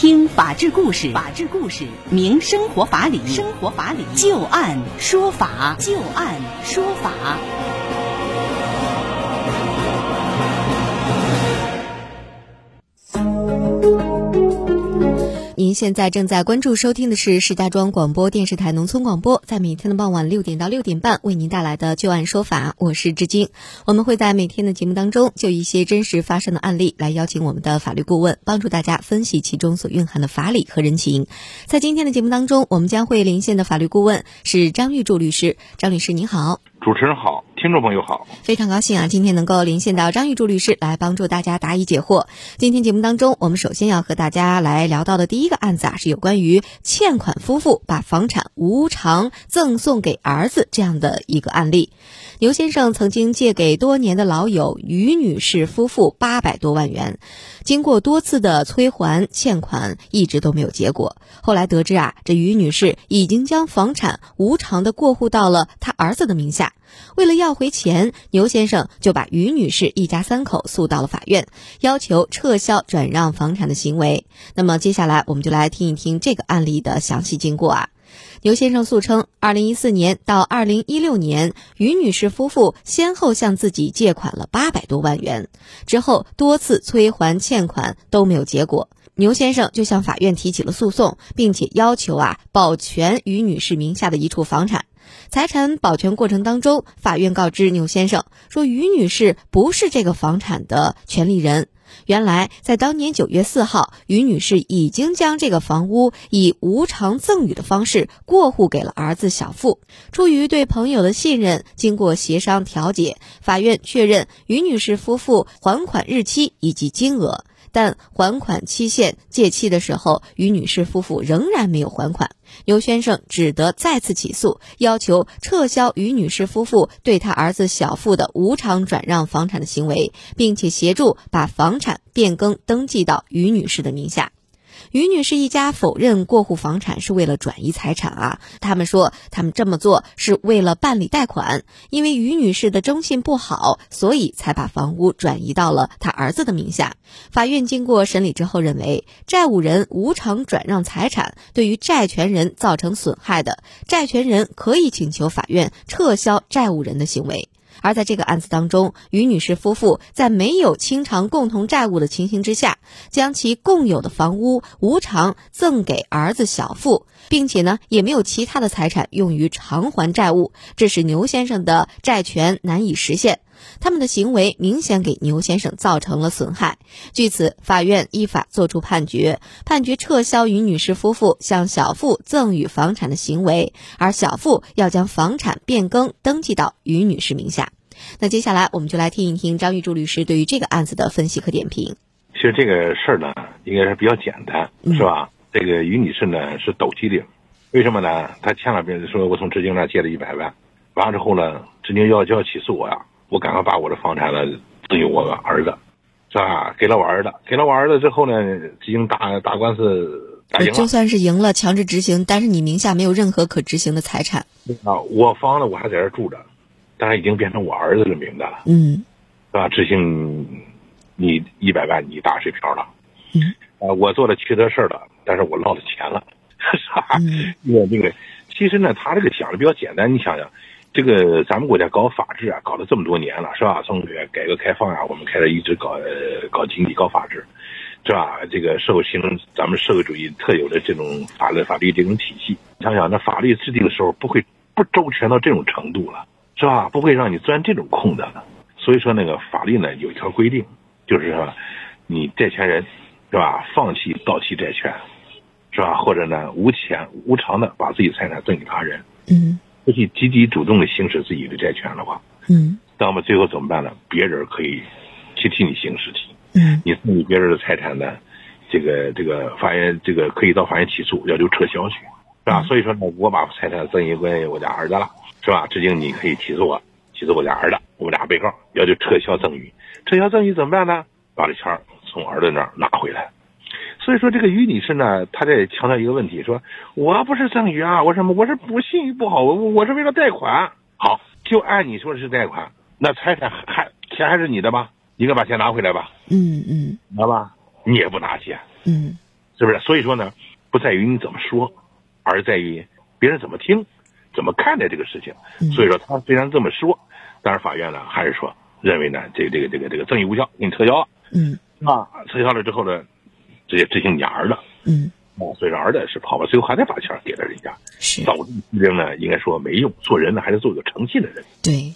听法治故事，法治故事明生活法理，生活法理就案说法，就案说法。您现在正在关注收听的是石家庄广播电视台农村广播，在每天的傍晚六点到六点半为您带来的旧案说法，我是志晶。我们会在每天的节目当中就一些真实发生的案例来邀请我们的法律顾问，帮助大家分析其中所蕴含的法理和人情。在今天的节目当中，我们将会连线的法律顾问是张玉柱律师。张律师您好，主持人好。听众朋友好，非常高兴啊！今天能够连线到张玉柱律师来帮助大家答疑解惑。今天节目当中，我们首先要和大家来聊到的第一个案子啊，是有关于欠款夫妇把房产无偿赠送给儿子这样的一个案例。牛先生曾经借给多年的老友于女士夫妇八百多万元，经过多次的催还欠款，一直都没有结果。后来得知啊，这于女士已经将房产无偿的过户到了他儿子的名下。为了要回钱，牛先生就把于女士一家三口诉到了法院，要求撤销转让房产的行为。那么接下来我们就来听一听这个案例的详细经过啊。牛先生诉称，二零一四年到二零一六年，于女士夫妇先后向自己借款了八百多万元，之后多次催还欠款都没有结果。牛先生就向法院提起了诉讼，并且要求啊保全于女士名下的一处房产。财产保全过程当中，法院告知牛先生说，于女士不是这个房产的权利人。原来，在当年九月四号，于女士已经将这个房屋以无偿赠与的方式过户给了儿子小付。出于对朋友的信任，经过协商调解，法院确认于女士夫妇还款日期以及金额。但还款期限届期的时候，于女士夫妇仍然没有还款，牛先生只得再次起诉，要求撤销于女士夫妇对他儿子小付的无偿转让房产的行为，并且协助把房产变更登记到于女士的名下。于女士一家否认过户房产是为了转移财产啊，他们说他们这么做是为了办理贷款，因为于女士的征信不好，所以才把房屋转移到了她儿子的名下。法院经过审理之后认为，债务人无偿转让财产对于债权人造成损害的，债权人可以请求法院撤销债务人的行为。而在这个案子当中，于女士夫妇在没有清偿共同债务的情形之下，将其共有的房屋无偿赠给儿子小付，并且呢，也没有其他的财产用于偿还债务，致使牛先生的债权难以实现。他们的行为明显给牛先生造成了损害。据此，法院依法作出判决，判决撤销于女士夫妇向小付赠与房产的行为，而小付要将房产变更登记到于女士名下。那接下来我们就来听一听张玉柱律师对于这个案子的分析和点评。其实这个事儿呢，应该是比较简单，是吧？这个于女士呢是抖机灵，为什么呢？她欠了别人说，我从志京那借了一百万，完了之后呢，志京要就要起诉我呀，我赶快把我的房产呢赠与我儿子，是吧？给了我儿子，给了我儿子之后呢，志京打打官司打赢了，就算是赢了，强制执行，但是你名下没有任何可执行的财产。啊，我房子我还在这住着。但是已经变成我儿子的名字了，嗯，是吧？执行你一百万，你打水漂了，嗯，啊，我做了缺德事儿了，但是我落了钱了，是吧？那那个，其实呢，他这个想的比较简单。你想想，这个咱们国家搞法治啊，搞了这么多年了，是吧？从改革开放啊，我们开始一直搞搞经济、搞法治，是吧？这个社会形成咱们社会主义特有的这种法律法律这种体系。你想想，那法律制定的时候不会不周全到这种程度了。是吧？不会让你钻这种空子的。所以说，那个法律呢有一条规定，就是说，你债权人是吧，放弃到期债权，是吧？或者呢，无钱无偿的把自己财产赠与他人，嗯，不去积极主动的行使自己的债权的话，嗯，那么最后怎么办呢？别人可以去替你行使去，嗯，你赠与别人的财产呢，这个这个法院这个可以到法院起诉要求撤销去，是吧？所以说呢，我把财产赠与给我家儿子了。是吧？至今你可以起诉我，起诉我家儿子，我们俩被告要求撤销赠与，撤销赠与怎么办呢？把这钱从儿子那儿拿回来。所以说，这个于女士呢，她在强调一个问题，说我不是赠与啊，我什么？我是我信誉不好，我我是为了贷款。好，就按你说的是贷款，那财产还钱还是你的吧？你该把钱拿回来吧？嗯嗯，知道吧？你也不拿钱，嗯，是不是？所以说呢，不在于你怎么说，而在于别人怎么听，怎么看待这个事情。所以说他虽然这么说，但是法院呢还是说认为呢这个这个这个这个赠与无效，给你撤销了。嗯啊，撤销了之后呢，直接执行你儿子。嗯哦，所以说儿子是跑了，最后还得把钱给了人家。是早这呢，应该说没用，做人呢还是做一个诚信的人。对。